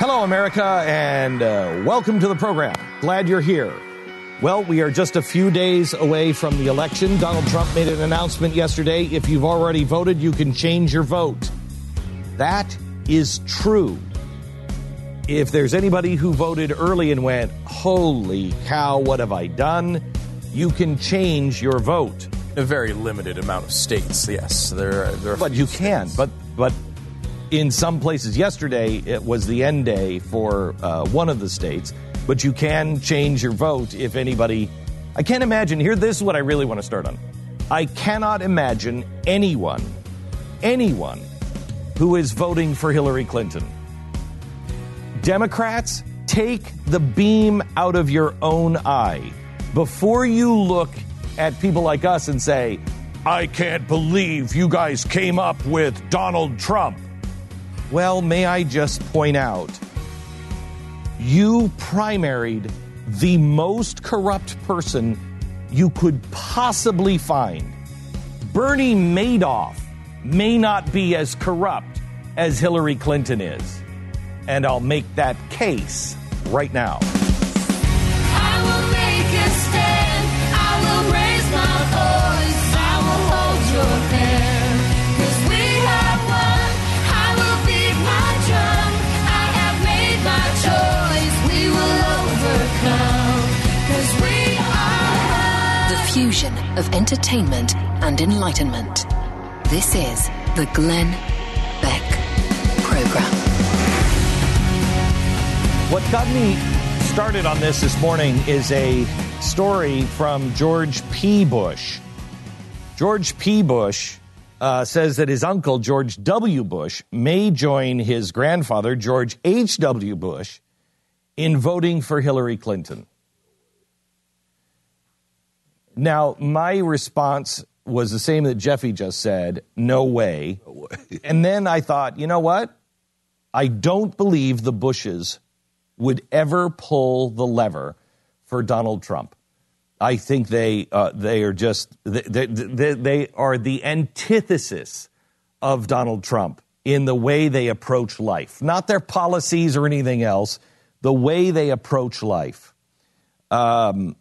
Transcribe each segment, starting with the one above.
Hello, America, and uh, welcome to the program. Glad you're here. Well, we are just a few days away from the election. Donald Trump made an announcement yesterday. If you've already voted, you can change your vote. That is true. If there's anybody who voted early and went, holy cow, what have I done? You can change your vote. A very limited amount of states, yes. There, there but you can. But, but in some places, yesterday it was the end day for uh, one of the states but you can change your vote if anybody. I can't imagine. Here, this is what I really want to start on. I cannot imagine anyone, anyone who is voting for Hillary Clinton. Democrats, take the beam out of your own eye before you look at people like us and say, I can't believe you guys came up with Donald Trump. Well, may I just point out you primaried the most corrupt person you could possibly find. Bernie Madoff may not be as corrupt as Hillary Clinton is. And I'll make that case right now. fusion of entertainment and enlightenment. This is the Glenn Beck Program. What got me started on this this morning is a story from George P. Bush. George P. Bush uh, says that his uncle, George W. Bush, may join his grandfather, George H.W. Bush, in voting for Hillary Clinton. Now, my response was the same that Jeffy just said no way. No way. and then I thought, you know what? I don't believe the Bushes would ever pull the lever for Donald Trump. I think they uh, they are just they, they, they are the antithesis of Donald Trump in the way they approach life, not their policies or anything else. The way they approach life. Um,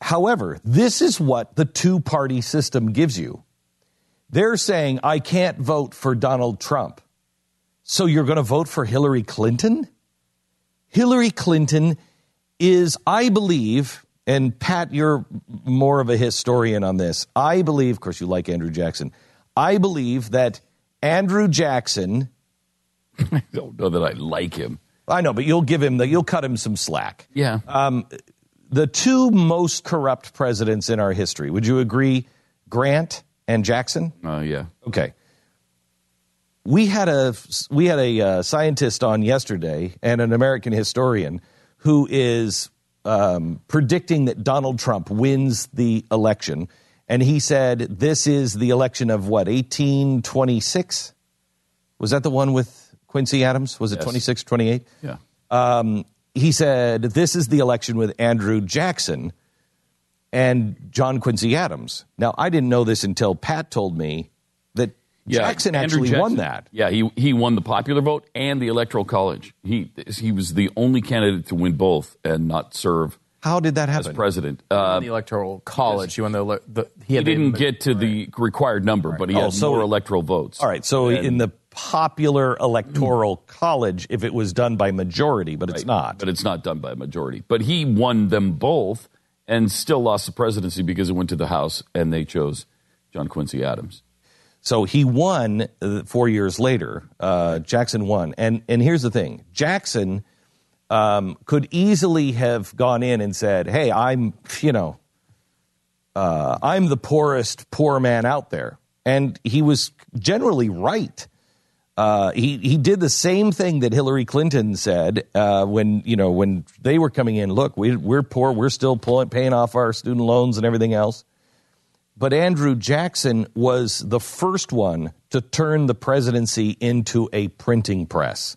However, this is what the two party system gives you. They're saying, I can't vote for Donald Trump. So you're going to vote for Hillary Clinton? Hillary Clinton is, I believe, and Pat, you're more of a historian on this. I believe, of course, you like Andrew Jackson. I believe that Andrew Jackson. I don't know that I like him. I know, but you'll give him the, you'll cut him some slack. Yeah. Um, the two most corrupt presidents in our history. Would you agree, Grant and Jackson? Oh uh, yeah. Okay. We had a we had a uh, scientist on yesterday and an American historian who is um, predicting that Donald Trump wins the election, and he said this is the election of what 1826. Was that the one with Quincy Adams? Was it yes. 26, 28? Yeah. Um, he said, This is the election with Andrew Jackson and John Quincy Adams. Now, I didn't know this until Pat told me that Yeah, Jackson Andrew actually won that. Yeah, he he won the popular vote and the electoral college. He he was the only candidate to win both and not serve How did that as happen? president. Uh, the electoral college. He won the, ele- the he he didn't get to the required number, but he Oh, had so- more electoral votes. All right, so in the popular electoral college, if it was done by majority, but it's not. but it's not done by a majority. But he won them both and still lost the presidency because it went to the House and they chose John Quincy Adams. So he won uh, four years later. Uh, Jackson won, and and here's the thing: Jackson um, could easily have gone in and said, "Hey, I'm you know, uh, I'm the poorest poor man out there," and he was generally right. Uh, he he did the same thing that Hillary Clinton said uh, when you know when they were coming in. Look, we, we're poor. We're still paying off our student loans and everything else. But Andrew Jackson was the first one to turn the presidency into a printing press.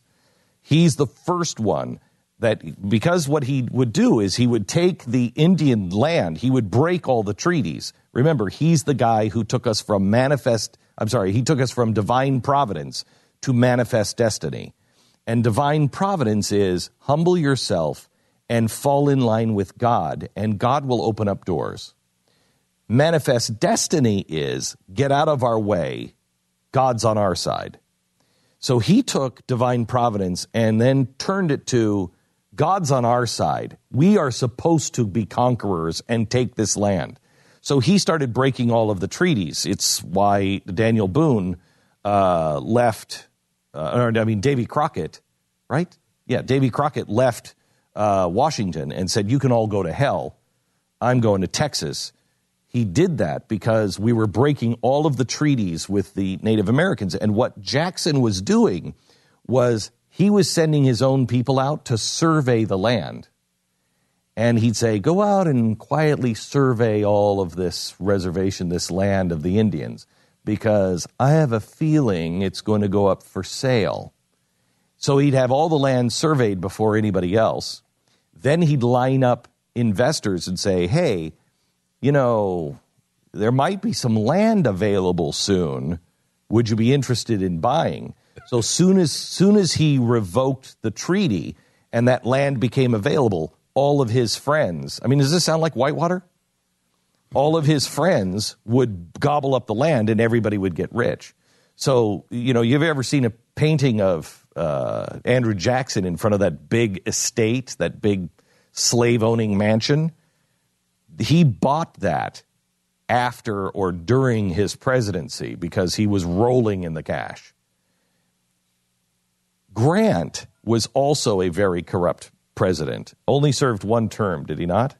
He's the first one that, because what he would do is he would take the Indian land, he would break all the treaties. Remember, he's the guy who took us from manifest, I'm sorry, he took us from divine providence to manifest destiny. And divine providence is humble yourself and fall in line with God, and God will open up doors. Manifest destiny is get out of our way, God's on our side. So he took divine providence and then turned it to God's on our side. We are supposed to be conquerors and take this land. So he started breaking all of the treaties. It's why Daniel Boone uh, left, uh, or I mean, Davy Crockett, right? Yeah, Davy Crockett left uh, Washington and said, You can all go to hell. I'm going to Texas. He did that because we were breaking all of the treaties with the Native Americans. And what Jackson was doing was he was sending his own people out to survey the land. And he'd say, Go out and quietly survey all of this reservation, this land of the Indians, because I have a feeling it's going to go up for sale. So he'd have all the land surveyed before anybody else. Then he'd line up investors and say, Hey, you know, there might be some land available soon. Would you be interested in buying? So soon as soon as he revoked the treaty and that land became available, all of his friends, I mean, does this sound like Whitewater? All of his friends would gobble up the land and everybody would get rich. So, you know, you've ever seen a painting of uh, Andrew Jackson in front of that big estate, that big slave owning mansion? He bought that after or during his presidency because he was rolling in the cash. Grant was also a very corrupt president. Only served one term, did he not?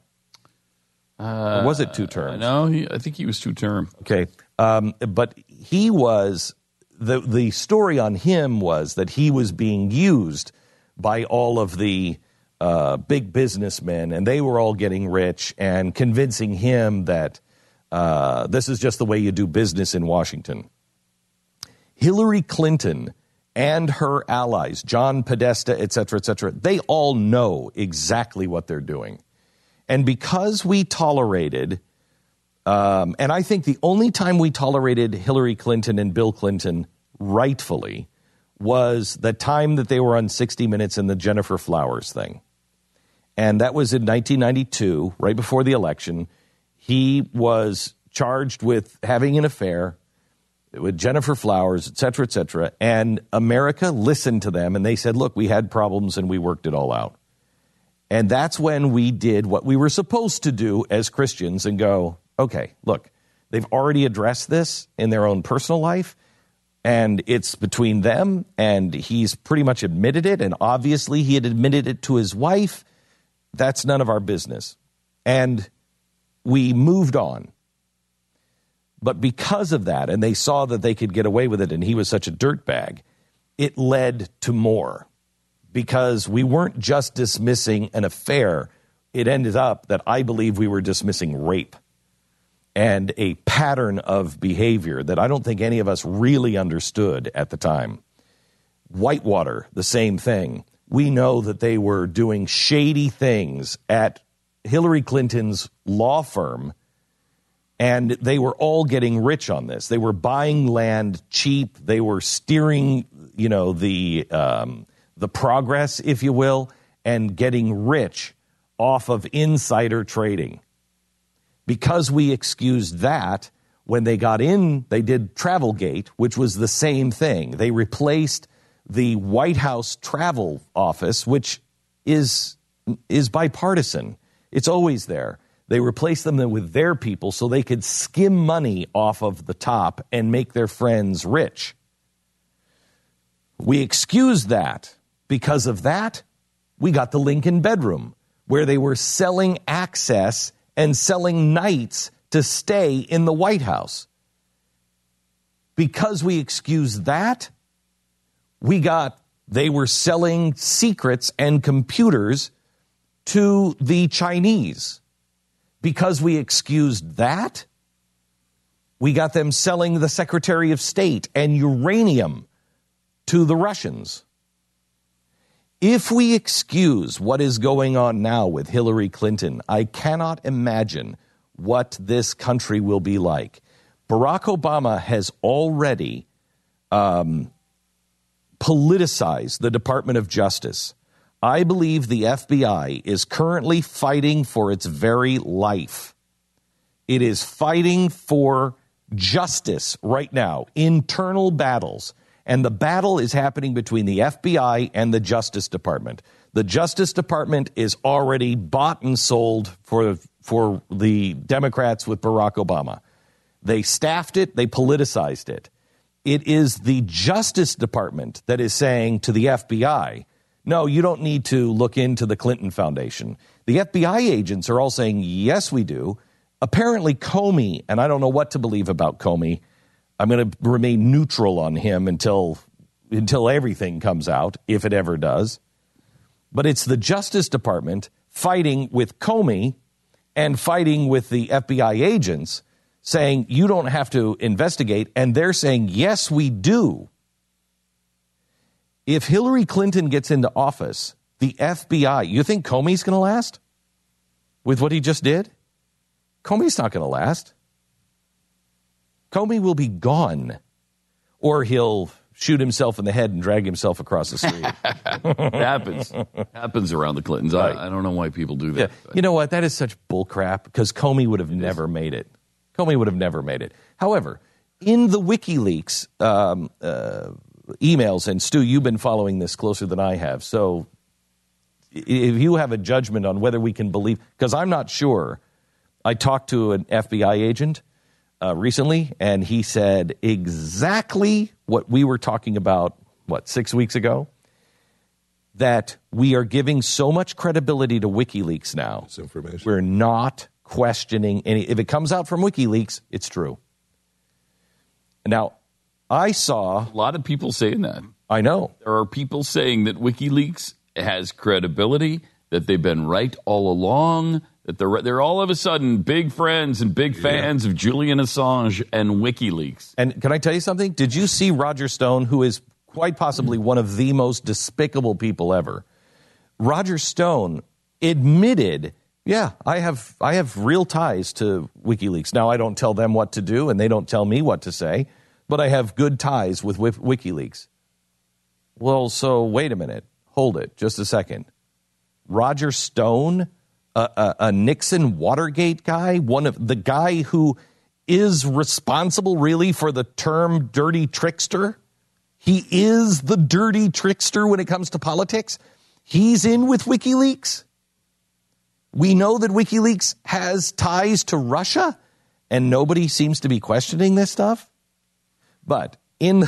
or was it two terms? No, he, I think he was two term. Okay, um, but he was the the story on him was that he was being used by all of the uh, big businessmen, and they were all getting rich and convincing him that uh, this is just the way you do business in Washington. Hillary Clinton and her allies, John Podesta, et cetera, et cetera, they all know exactly what they're doing. And because we tolerated, um, and I think the only time we tolerated Hillary Clinton and Bill Clinton rightfully was the time that they were on 60 Minutes and the Gennifer Flowers thing. And that was in 1992, right before the election. He was charged with having an affair with Gennifer Flowers, et cetera, et cetera. And America listened to them and they said, look, we had problems and we worked it all out. And that's when we did what we were supposed to do as Christians and go, okay, look, they've already addressed this in their own personal life, and it's between them, and he's pretty much admitted it, and obviously he had admitted it to his wife. That's none of our business. And we moved on. But because of that, and they saw that they could get away with it, and he was such a dirtbag, it led to more because we weren't just dismissing an affair. It ended up that I believe we were dismissing rape and a pattern of behavior that I don't think any of us really understood at the time. Whitewater, the same thing. We know that they were doing shady things at Hillary Clinton's law firm, And they were all getting rich on this. They were buying land cheap. They were steering, you know, the um, the progress, if you will, and getting rich off of insider trading. Because we excused that, when they got in, they did Travelgate, which was the same thing. They replaced the White House travel office, which is is bipartisan. It's always there. They replaced them with their people so they could skim money off of the top and make their friends rich. We excused that. Because of that, we got the Lincoln bedroom, where they were selling access and selling nights to stay in the White House. Because we excused that, we got they were selling secrets and computers to the Chinese because we excused that, we got them selling the Secretary of State and uranium to the Russians. If we excuse what is going on now with Hillary Clinton, I cannot imagine what this country will be like. Barack Obama has already um, politicized the Department of Justice. I believe the FBI is currently fighting for its very life. It is fighting for justice right now, internal battles. And the battle is happening between the FBI and the Justice Department. The Justice Department is already bought and sold for, for the Democrats with Barack Obama. They staffed it, they politicized it. It is the Justice Department that is saying to the FBI, no, you don't need to look into the Clinton Foundation. The FBI agents are all saying, yes, we do. Apparently, Comey, and I don't know what to believe about Comey. I'm going to remain neutral on him until until everything comes out, if it ever does. But it's the Justice Department fighting with Comey and fighting with the FBI agents, saying you don't have to investigate, and they're saying yes, we do if Hillary Clinton gets into office, the FBI, you think Comey's going to last with what he just did? Comey's not going to last. Comey will be gone, or he'll shoot himself in the head and drag himself across the street. it happens. happens around the Clintons. Right. I, I, don't know why people do that. Yeah. You know what? That is such bullcrap because Comey would have never is. made it. Comey would have never made it. However, in the WikiLeaks um, uh, emails, and Stu, you've been following this closer than I have. So if you have a judgment on whether we can believe, because I'm not sure. I talked to an FBI agent uh, recently, and he said exactly what we were talking about, what, six weeks ago? That we are giving so much credibility to WikiLeaks now. Information. We're not questioning any. If it comes out from WikiLeaks, it's true. Now, I saw a lot of people saying that. I know. There are people saying that WikiLeaks has credibility, that they've been right all along, that they're they're all of a sudden big friends and big fans yeah. of Julian Assange and WikiLeaks. And can I tell you something? Did you see Roger Stone, who is quite possibly one of the most despicable people ever? Roger Stone admitted, yeah, I have I have real ties to WikiLeaks. Now I don't tell them what to do and they don't tell me what to say but I have good ties with WikiLeaks. Well, so wait a minute. Hold it just a second. Roger Stone, a, a, a, Nixon Watergate guy, one of the guy who is responsible really for the term dirty trickster. He is the dirty trickster when it comes to politics. He's in with WikiLeaks. We know that WikiLeaks has ties to Russia, and nobody seems to be questioning this stuff. But in,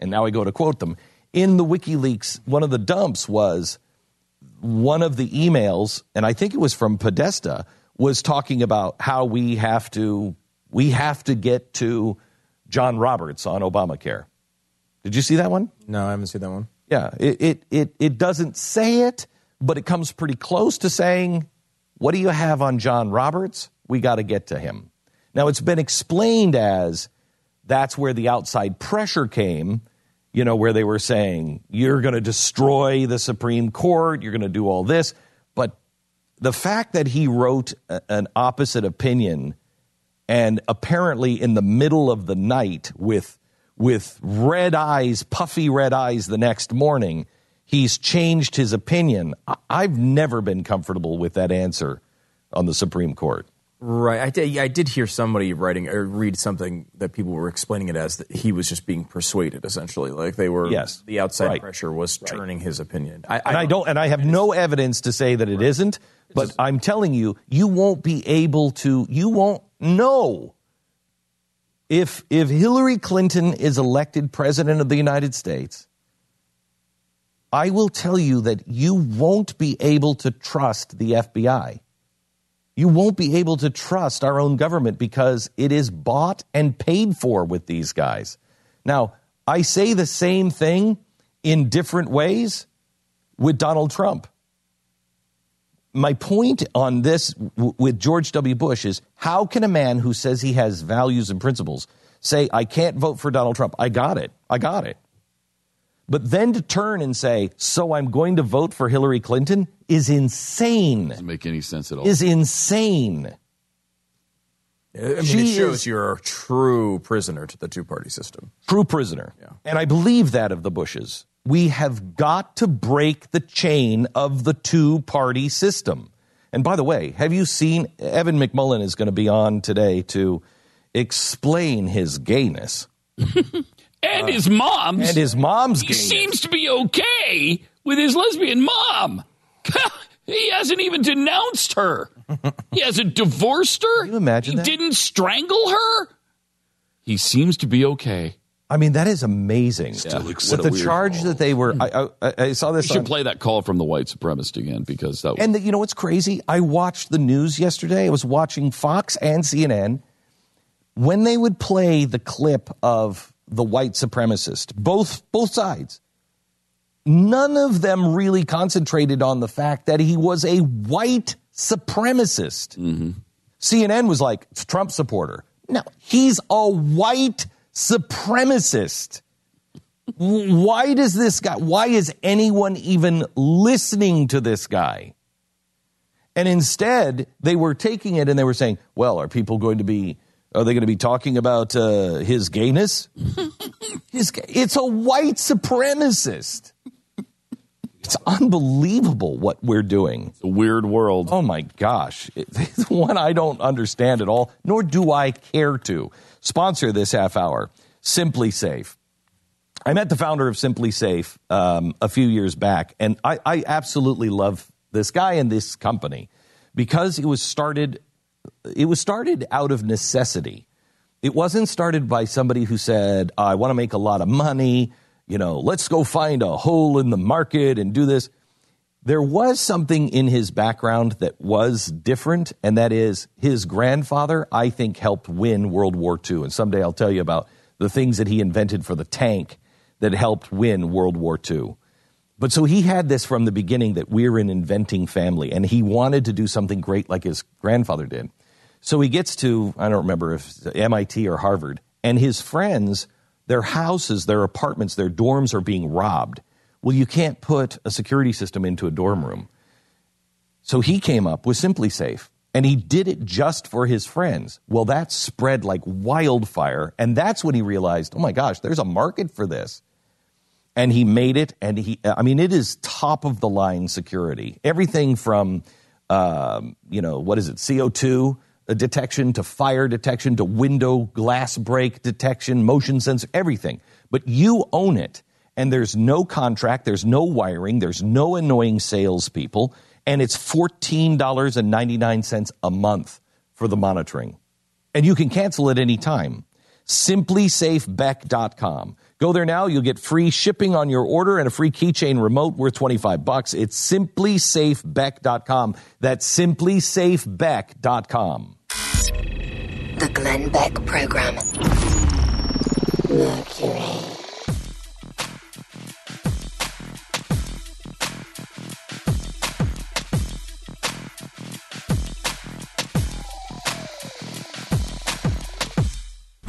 and now I go to quote them, in the WikiLeaks, one of the dumps was one of the emails, and I think it was from Podesta, was talking about how we have to we have to get to John Roberts on Obamacare. Did you see that one? No, I haven't seen that one. Yeah, it it it, it doesn't say it, but it comes pretty close to saying, "What do you have on John Roberts? We got to get to him." Now it's been explained as that's where the outside pressure came, you know, where they were saying, you're going to destroy the Supreme Court, you're going to do all this. But the fact that he wrote a, an opposite opinion and apparently in the middle of the night with with red eyes, puffy red eyes the next morning, he's changed his opinion. I- I've never been comfortable with that answer on the Supreme Court. Right. I did, I did hear somebody writing or read something that people were explaining it as that he was just being persuaded, essentially. Like they were, Yes. the outside Right. pressure was turning his opinion. I, and I don't, and I have no evidence to say that it not but I'm telling you, you won't be able to, you won't know if if Hillary Clinton is elected president of the United States. I will tell you that you won't be able to trust the FBI. You won't be able to trust our own government because it is bought and paid for with these guys. Now, I say the same thing in different ways with Donald Trump. My point on this with George W. Bush is how can a man who says he has values and principles say, I can't vote for Donald Trump? I got it. I got it. But then to turn and say, so I'm going to vote for Hillary Clinton is insane. Doesn't make any sense at all. Is insane. I mean, She it shows is- you're a true prisoner to the two party system. True prisoner. Yeah. And I believe that of the Bushes. We have got to break the chain of the two party system. And by the way, have you seen Evan McMullin is going to be on today to explain his gayness and uh, his mom's. and his mom's he gayness. seems to be okay with his lesbian mom. he hasn't even denounced her. He hasn't divorced her. Can you imagine he that? didn't strangle her. He seems to be okay. I mean, that is amazing. Still With the weird charge that they were, I, I, I saw We this should on, play that call from the white supremacist again because that was And the, you know what's crazy? I watched the news yesterday. I was watching Fox and CNN. When they would play the clip of the white supremacist, both both sides, none of them really concentrated on the fact that he was a white supremacist. Mm-hmm. CNN was like, Trump supporter. No, he's a white supremacist. Why does this guy, why is anyone even listening to this guy? And instead, they were taking it and they were saying, well, are people going to be, are they going to be talking about uh, his gayness? his, it's a white supremacist. It's unbelievable what we're doing. It's a weird world. Oh my gosh. It's one I don't understand at all, nor do I care to. Sponsor this half hour SimpliSafe. I met the founder of SimpliSafe um, a few years back, and I, I absolutely love this guy and this company because it was started. It was started out of necessity. It wasn't started by somebody who said, "I want to make a lot of money." You know, let's go find a hole in the market and do this. There was something in his background that was different, and that is his grandfather, I think, helped win World War II. And someday I'll tell you about the things that he invented for the tank that helped win World War II. But so he had this from the beginning that we're an inventing family, and he wanted to do something great like his grandfather did. So he gets to, I don't remember if MIT or Harvard, and his friends, their houses, their apartments, their dorms are being robbed. Well, you can't put a security system into a dorm room. So he came up with SimpliSafe, and he did it just for his friends. Well, that spread like wildfire, and that's when he realized, oh my gosh, there's a market for this. And he made it, and he, I mean, it is top of the line security. Everything from, um, you know, what is it, CO2 detection to fire detection to window glass break detection, motion sensor, everything. But you own it, and there's no contract, there's no wiring, there's no annoying salespeople, and it's $14.99 a month for the monitoring. And you can cancel at any time. simplisafebeck.com. Go there now, you'll get free shipping on your order and a free keychain remote worth 25 bucks. It's simplisafebeck.com. That's simplisafebeck.com. The Glenn Beck Program. Mercury.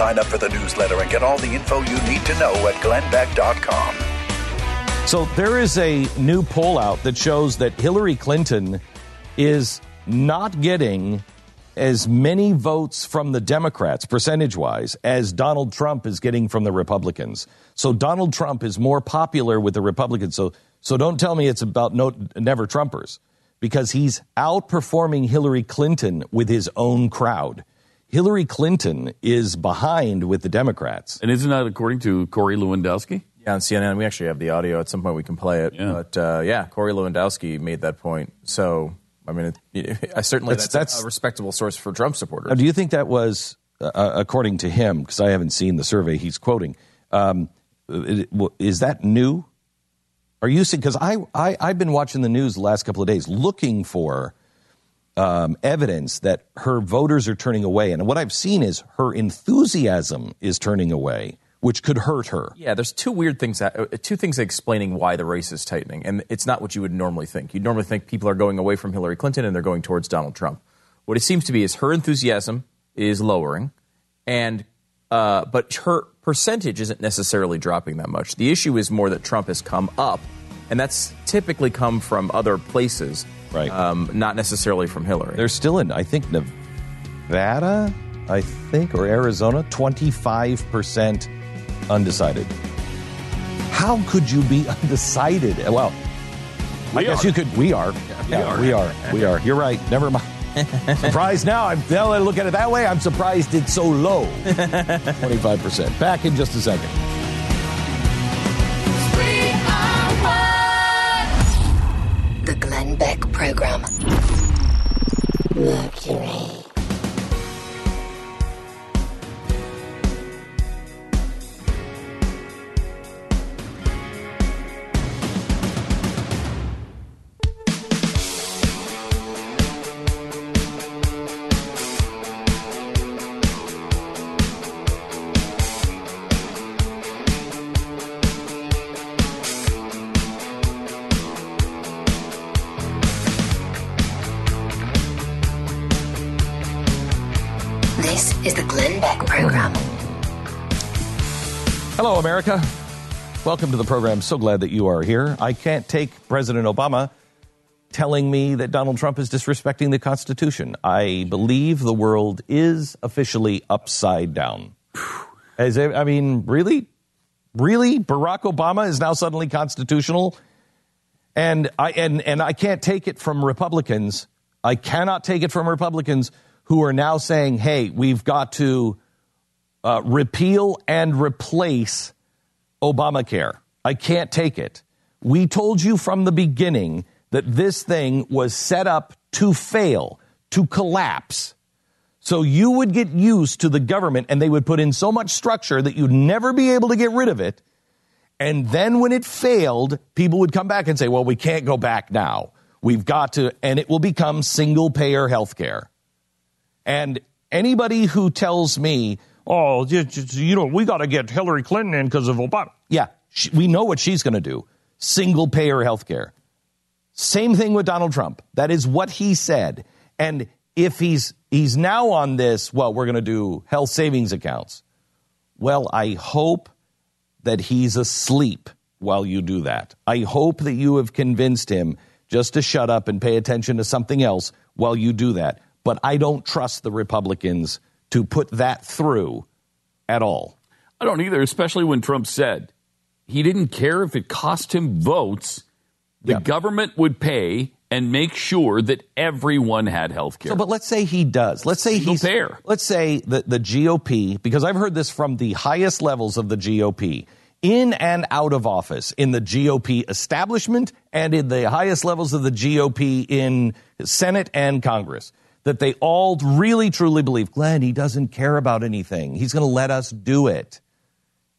Sign up for the newsletter and get all the info you need to know at glennbeck.com. So there is a new poll out that shows that Hillary Clinton is not getting as many votes from the Democrats, percentage wise, as Donald Trump is getting from the Republicans. So Donald Trump is more popular with the Republicans. So, so don't tell me it's about no, never Trumpers, because he's outperforming Hillary Clinton with his own crowd. Hillary Clinton is behind with the Democrats. And isn't that according to Corey Lewandowski? Yeah, on CNN, we actually have the audio. At some point, we can play it. Yeah. But uh, yeah, Corey Lewandowski made that point. So, I mean, it, I certainly That's- that's, that's- a respectable source for Trump supporters. Now, do you think that was, uh, according to him, because I haven't seen the survey he's quoting, um, is that new? Are you seeing, because I, I, I've been watching the news the last couple of days looking for um, evidence that her voters are turning away. And what I've seen is her enthusiasm is turning away, which could hurt her. Yeah, there's two weird things, that, uh, two things explaining why the race is tightening, and it's not what you would normally think. You'd normally think people are going away from Hillary Clinton and they're going towards Donald Trump. What it seems to be is her enthusiasm is lowering, and uh, but her percentage isn't necessarily dropping that much. The issue is more that Trump has come up, and that's typically come from other places, Right. Um, not necessarily from Hillary. They're still in, I think, Nevada, I think, or Arizona, 25% undecided. How could you be undecided? Well, I guess are. you could. We are. Yeah, we are. We are. You're right. Never mind. surprised now. I'm, now that I look at it that way, I'm surprised it's so low. 25%. Back in just a second. Program. Mercury. Hello, America. Welcome to the program. So glad that you are here. I can't take President Obama telling me that Donald Trump is disrespecting the Constitution. I believe the world is officially upside down. As I I mean, really? Really? Barack Obama is now suddenly constitutional? And I and and I can't take it from Republicans. I cannot take it from Republicans who are now saying, "Hey, we've got to uh, repeal and replace Obamacare. I can't take it. We told you from the beginning that this thing was set up to fail, to collapse. So you would get used to the government and they would put in so much structure that you'd never be able to get rid of it. And then when it failed, people would come back and say, well, we can't go back now. We've got to, and it will become single payer health care. And anybody who tells me, oh, you, know, we got to get Hillary Clinton in because of Obama. Yeah, she, we know what she's going to do single payer health care. Same thing with Donald Trump. That is what he said. And if he's he's now on this, well, we're going to do health savings accounts. Well, I hope that he's asleep while you do that. I hope that you have convinced him just to shut up and pay attention to something else while you do that. But I don't trust the Republicans to put that through at all. I don't either, especially when Trump said he didn't care if it cost him votes. The Yeah. government would pay and make sure that everyone had health care. So, but let's say he does. Let's say he's payer. Let's say that the GOP, because I've heard this from the highest levels of the GOP, in and out of office, in the GOP establishment and in the highest levels of the GOP in Senate and Congress, that they all really truly believe, Glenn, he doesn't care about anything. He's going to let us do it.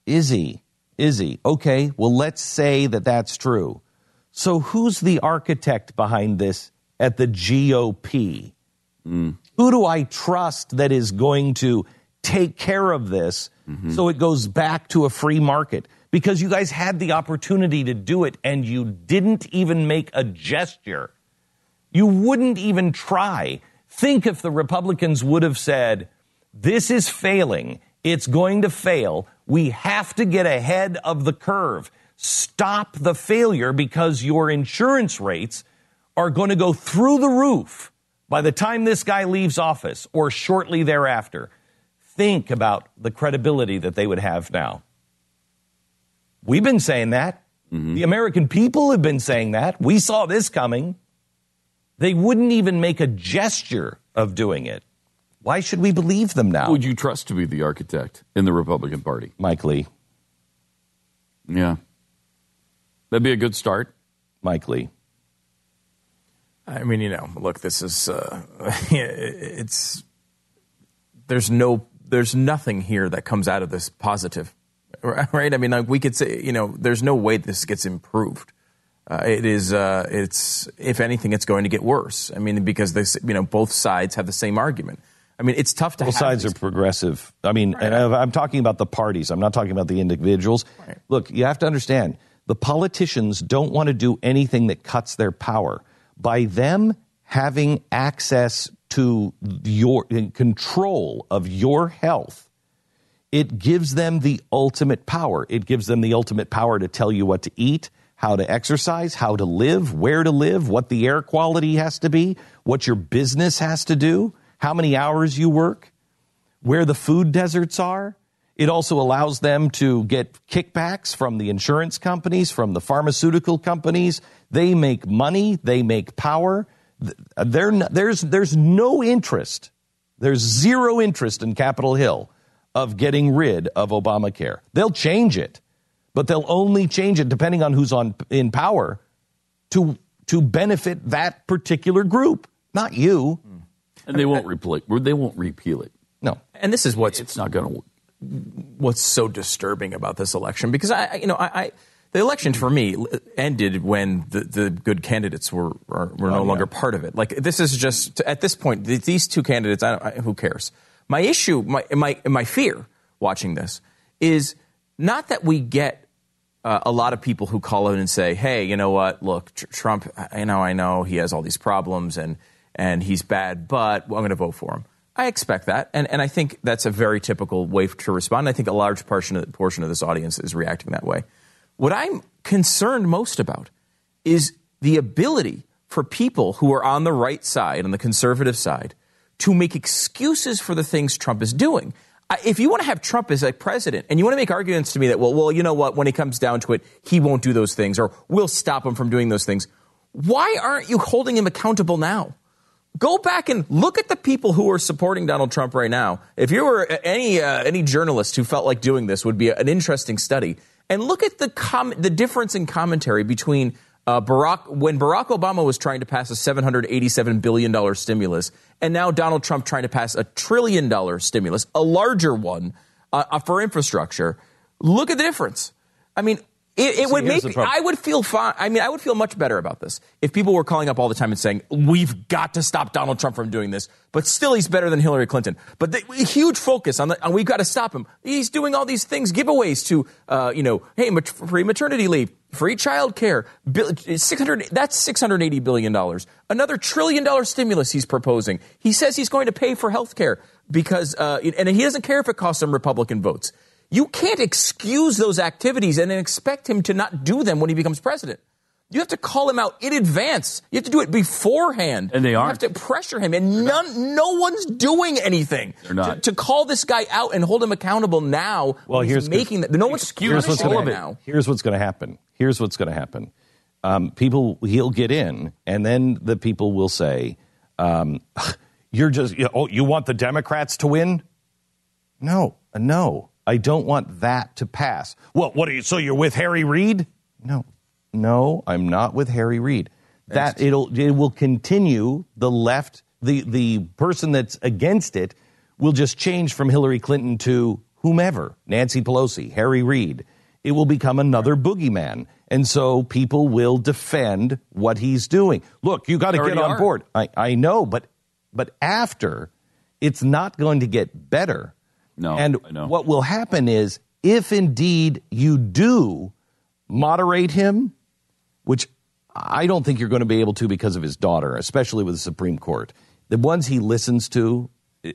Is he? Is he? Okay, well, let's say that that's true. So, who's the architect behind this at the GOP? Mm. Who do I trust that is going to take care of this mm-hmm. so it goes back to a free market? Because you guys had the opportunity to do it and you didn't even make a gesture. You wouldn't even try. Think if the Republicans would have said, this is failing. It's going to fail. We have to get ahead of the curve. Stop the failure because your insurance rates are going to go through the roof by the time this guy leaves office or shortly thereafter. Think about the credibility that they would have now. We've been saying that. Mm-hmm. The American people have been saying that. We saw this coming. They wouldn't even make a gesture of doing it. Why should we believe them now? Who would you trust to be the architect in the Republican Party? Mike Lee. Yeah. That'd be a good start. Mike Lee. I mean, you know, look, this is uh, it's there's no there's nothing here that comes out of this positive, right? I mean, like we could say, you know, there's no way this gets improved. Uh, it is uh, it's if anything, it's going to get worse. I mean, because this, you know, both sides have the same argument. I mean, it's tough to Both sides these- are progressive. I mean, and I- I'm talking about the parties. I'm not talking about the individuals. Look, you have to understand the politicians don't want to do anything that cuts their power. By them having access to your in control of your health, it gives them the ultimate power. It gives them the ultimate power to tell you what to eat, how to exercise, how to live, where to live, what the air quality has to be, what your business has to do, how many hours you work, where the food deserts are. It also allows them to get kickbacks from the insurance companies, from the pharmaceutical companies. They make money, they make power. Th- uh, they're there's, there's no interest, there's zero interest in Capitol Hill of getting rid of Obamacare. They'll change it, but they'll only change it depending on who's on in power to to benefit that particular group, not you. And they won't repeal it. They won't repeal it. No. and this is what's It's not going to what's so disturbing about this election because I, I- you know, I, I the election for me ended when the, the good candidates were were, were no Oh, yeah. longer part of it. Like this is just at this point, these two candidates. I, don't, I, who cares? My issue, my my my fear watching this is not that we get uh, a lot of people who call in and say, "Hey, you know what? Look, Tr- Trump. You know, I know, he has all these problems and and he's bad, but I'm going to vote for him." I expect that, and and I think that's a very typical way to respond. I think a large portion of, portion of this audience is reacting that way. What I'm concerned most about is the ability for people who are on the right side, on the conservative side, to make excuses for the things Trump is doing. If you want to have Trump as a president and you want to make arguments to me that, well, well, you know what, when it comes down to it, he won't do those things or we'll stop him from doing those things, why aren't you holding him accountable now? Go back and look at the people who are supporting Donald Trump right now. If you were any uh, any journalist who felt like doing this would be an interesting study, and look at the com- the difference in commentary between uh, Barack when Barack Obama was trying to pass a 787 billion dollar stimulus, and now Donald Trump trying to pass a trillion dollar stimulus, a larger one uh, uh, for infrastructure. Look at the difference. I mean, it, it See, would make me. I would feel fine. I mean, I would feel much better about this if people were calling up all the time and saying, "We've got to stop Donald Trump from doing this," but still, he's better than Hillary Clinton. But the huge focus on the, on we've got to stop him. He's doing all these things, giveaways to, uh, you know, hey, mat- free maternity leave, free child care, six hundred. That's six hundred eighty billion dollars. Another trillion dollar stimulus he's proposing. He says he's going to pay for health care because, uh, and he doesn't care if it costs him Republican votes. You can't excuse those activities and then expect him to not do them when he becomes president. You have to call him out in advance. You have to do it beforehand. And they You aren't. have to pressure him, and none, no one's doing anything. They're not. To, to call this guy out and hold him accountable now. Well, here's he's making that. No one's here's what's punishing gonna, now. Here's what's going to happen. Here's what's going to happen. Um, people, he'll get in, and then the people will say, um, "You're just, you oh, you want the Democrats to win?" No, uh, no, I don't want that to pass. Well, what are you? So you're with Harry Reid? No, no, I'm not with Harry Reid. That it'll it will continue. The left, the the person that's against it, will just change from Hillary Clinton to whomever, Nancy Pelosi, Harry Reid. It will become another boogeyman, and so people will defend what he's doing. Look, you got to get on are. board. I, I know, but but after, it's not going to get better. No, and what will happen is, if indeed you do moderate him, which I don't think you're going to be able to because of his daughter, especially with the Supreme Court. The ones he listens to,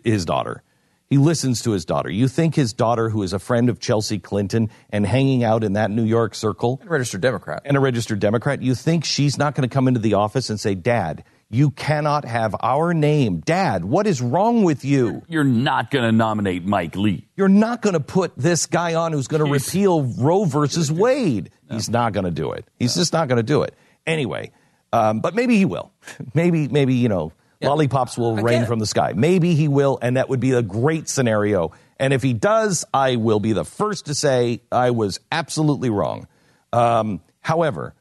his daughter. He listens to his daughter. You think his daughter, who is a friend of Chelsea Clinton and hanging out in that New York circle, and a Registered Democrat. and a registered Democrat, you think she's not going to come into the office and say, Dad, you cannot have our name. Dad, what is wrong with you? You're not going to nominate Mike Lee. You're not going to put this guy on who's going to repeal Roe versus Wade. He's not going to do it. He's just not going to do it. Anyway, um, but maybe he will. maybe, maybe, you know, lollipops will rain from the sky. Maybe he will, and that would be a great scenario. And if he does, I will be the first to say I was absolutely wrong. Um, however,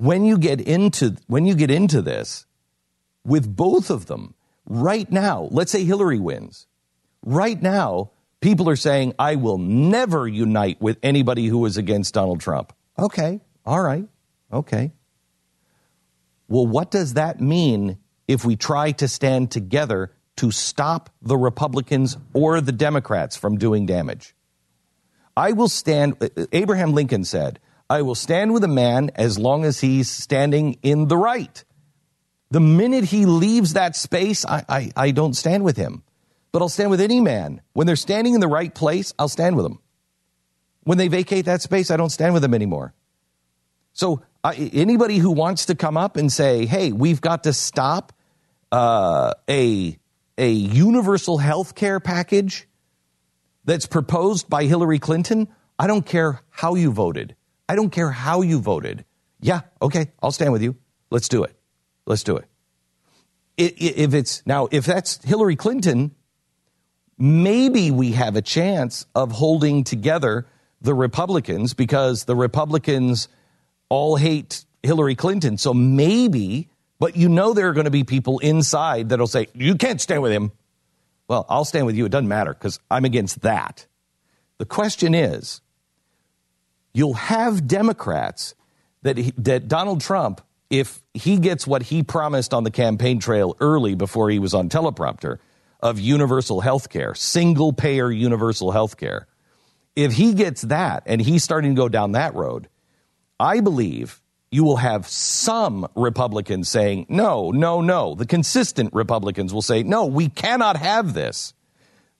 when you get into when you get into this with both of them right now, let's say Hillary wins. Right now, people are saying I will never unite with anybody who is against Donald Trump. Okay, all right, okay. Well, what does that mean if we try to stand together to stop the Republicans or the Democrats from doing damage? I will stand, Abraham Lincoln said, I will stand with a man as long as he's standing in the right. The minute he leaves that space, I, I, I don't stand with him. But I'll stand with any man. When they're standing in the right place, I'll stand with them. When they vacate that space, I don't stand with them anymore. So anybody who wants to come up and say, "Hey, we've got to stop uh, a a universal health care package that's proposed by Hillary Clinton," I don't care how you voted. I don't care how you voted. Yeah, okay, I'll stand with you. Let's do it. Let's do it. If it's now, if that's Hillary Clinton, maybe we have a chance of holding together the Republicans because the Republicans all hate Hillary Clinton. So maybe, but you know there are going to be people inside that'll say, you can't stand with him. Well, I'll stand with you. It doesn't matter because I'm against that. The question is, you'll have Democrats that he, that Donald Trump, if he gets what he promised on the campaign trail early before he was on teleprompter of universal health care, single payer universal health care, if he gets that and he's starting to go down that road, I believe you will have some Republicans saying, no, no, no. The consistent Republicans will say, no, we cannot have this.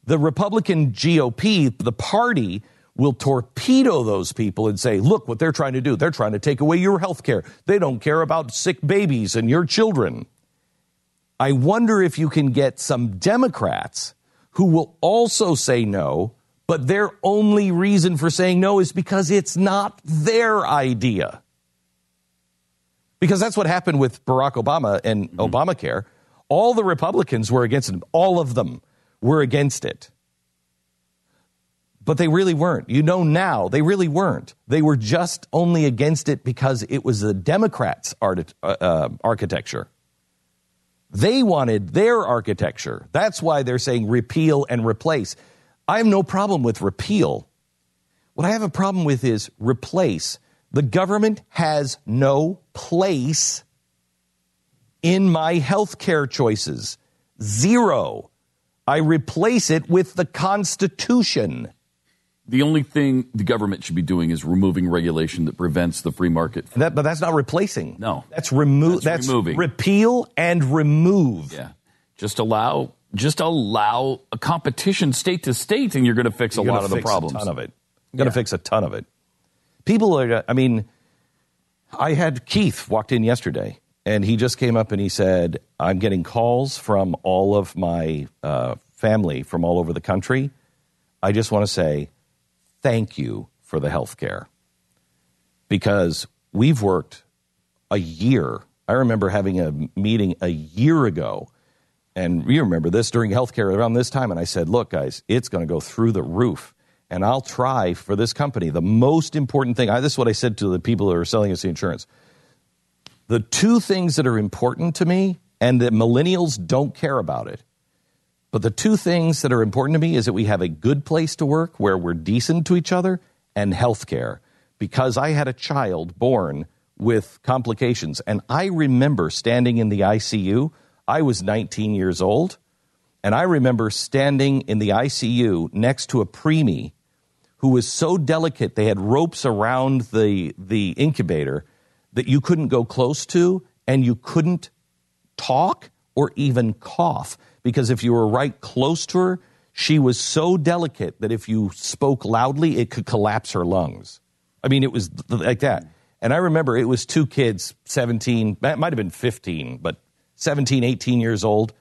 The Republican GOP, the party, will torpedo those people and say, look what they're trying to do. They're trying to take away your health care. They don't care about sick babies and your children. I wonder if you can get some Democrats who will also say no, but their only reason for saying no is because it's not their idea. Because that's what happened with Barack Obama and mm-hmm. Obamacare. All the Republicans were against it. All of them were against it. But they really weren't. You know now, they really weren't. They were just only against it because it was the Democrats' art, uh, uh, architecture. They wanted their architecture. That's why they're saying repeal and replace. I have no problem with repeal. What I have a problem with is replace. The government has no place in my health care choices. Zero. I replace it with the Constitution. The only thing the government should be doing is removing regulation that prevents the free market. That, but that's not replacing. No. That's remove. That's That's, removing. repeal and remove. Yeah. Just allow just allow a competition state to state, and you're going to fix a You're lot gonna of the problems. A ton of it. You're going to fix a ton of it. People are. I mean, I had Keith walked in yesterday, and he just came up and he said, "I'm getting calls from all of my uh, family from all over the country. I just want to say thank you for the health care because we've worked a year. I remember having a meeting a year ago, and you remember this during healthcare around this time, and I said, "Look, guys, it's going to go through the roof." And I'll try for this company. The most important thing, I, this is what I said to the people that are selling us the insurance. The two things that are important to me, and that millennials don't care about it, but the two things that are important to me is that we have a good place to work where we're decent to each other and health care. Because I had a child born with complications, and I remember standing in the ICU. I was 19 years old, and I remember standing in the ICU next to a preemie who was so delicate they had ropes around the, the incubator that you couldn't go close to and you couldn't talk or even cough because if you were right close to her, she was so delicate that if you spoke loudly, it could collapse her lungs. I mean, it was like that. And I remember it was two kids, 17, it might have been 15, but 17, 18 years old.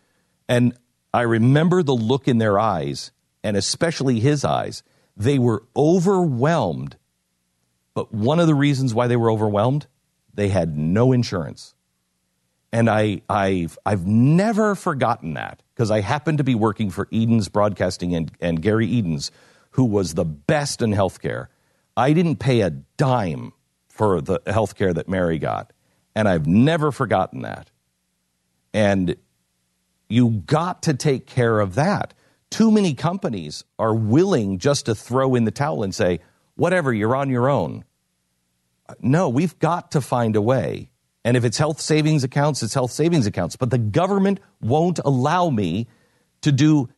And I remember the look in their eyes, and especially his eyes. They were overwhelmed. But one of the reasons why they were overwhelmed, they had no insurance. And I, I've, I've never forgotten that because I happened to be working for Edens Broadcasting and, and Gary Edens, who was the best in healthcare. I didn't pay a dime for the healthcare that Mary got. And I've never forgotten that. And you got to take care of that. Too many companies are willing just to throw in the towel and say, whatever, you're on your own. No, we've got to find a way. And if it's health savings accounts, it's health savings accounts. But the government won't allow me to do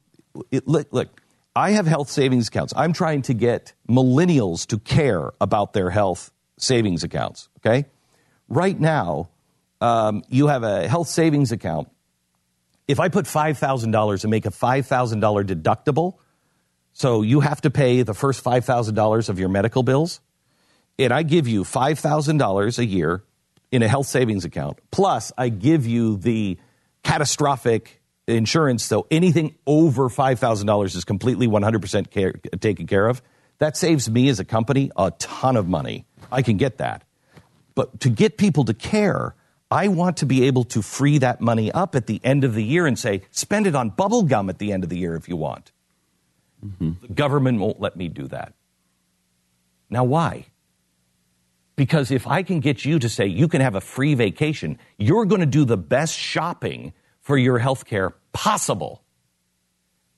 it. Look, I have health savings accounts. I'm trying to get millennials to care about their health savings accounts. Okay. Right now, um, you have a health savings account. If I put $5,000 and make a $5,000 deductible, so you have to pay the first $5,000 of your medical bills, and I give you $5,000 a year in a health savings account, plus I give you the catastrophic insurance, so anything over $5,000 is completely 100% care, taken care of. That saves me as a company a ton of money. I can get that. But to get people to care, I want to be able to free that money up at the end of the year and say, spend it on bubble gum at the end of the year if you want. Mm-hmm. The government won't let me do that. Now, why? Because if I can get you to say you can have a free vacation, you're going to do the best shopping for your health care possible.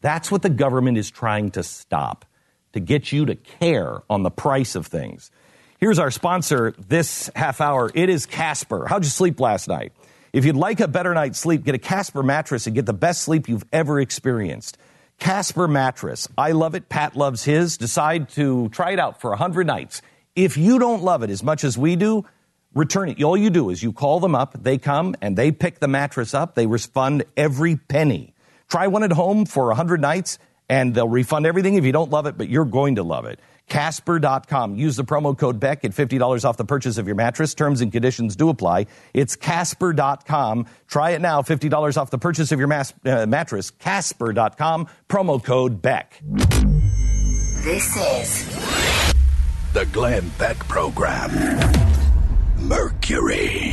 That's what the government is trying to stop, to get you to care on the price of things. Here's our sponsor this half hour. It is Casper. How'd you sleep last night? If you'd like a better night's sleep, get a Casper mattress and get the best sleep you've ever experienced. Casper mattress. I love it. Pat loves his. Decide to try it out for 100 nights. If you don't love it as much as we do, return it. All you do is you call them up, they come and they pick the mattress up. They refund every penny. Try one at home for 100 nights and they'll refund everything if you don't love it, but you're going to love it. Casper.com. Use the promo code Beck at $50 off the purchase of your mattress. Terms and conditions do apply. It's Casper.com. Try it now. $50 off the purchase of your mas- uh, mattress. Casper.com. Promo code Beck. This is the Glenn Beck Program. Mercury.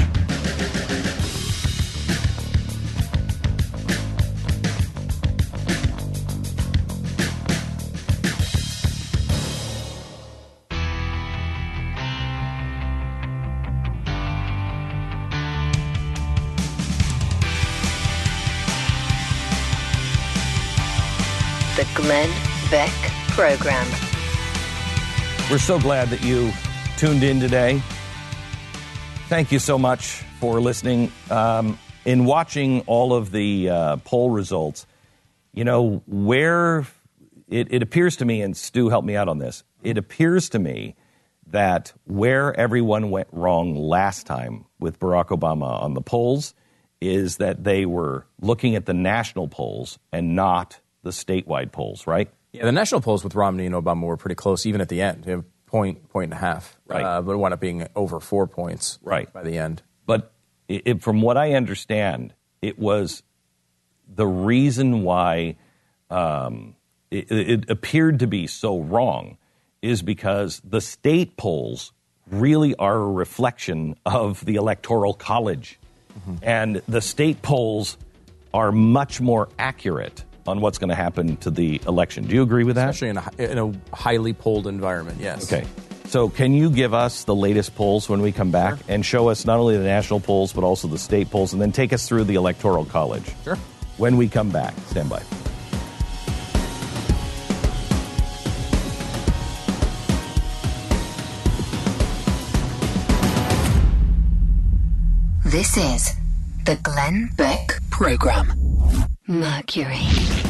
the Glenn Beck Program. We're so glad that you tuned in today. Thank you so much for listening. Um, in watching all of the uh, poll results, you know, where it, it appears to me, and Stu helped me out on this, it appears to me that where everyone went wrong last time with Barack Obama on the polls is that they were looking at the national polls and not the statewide polls, right? Yeah, the national polls with Romney and Obama were pretty close, even at the end. You know, point, point and a half. Right. Uh, but it wound up being over four points Right. by the end. But it, it- from what I understand, it was the reason why um, it, it appeared to be so wrong is because the state polls really are a reflection of the electoral college. And the state polls are much more accurate on what's going to happen to the election. Do you agree with that? Especially in a, in a highly polled environment, yes. Okay. So, can you give us the latest polls when we come back and show us not only the national polls, but also the state polls, and then take us through the Electoral College? Sure. When we come back, stand by. This is the Glenn Beck Program. Mercury.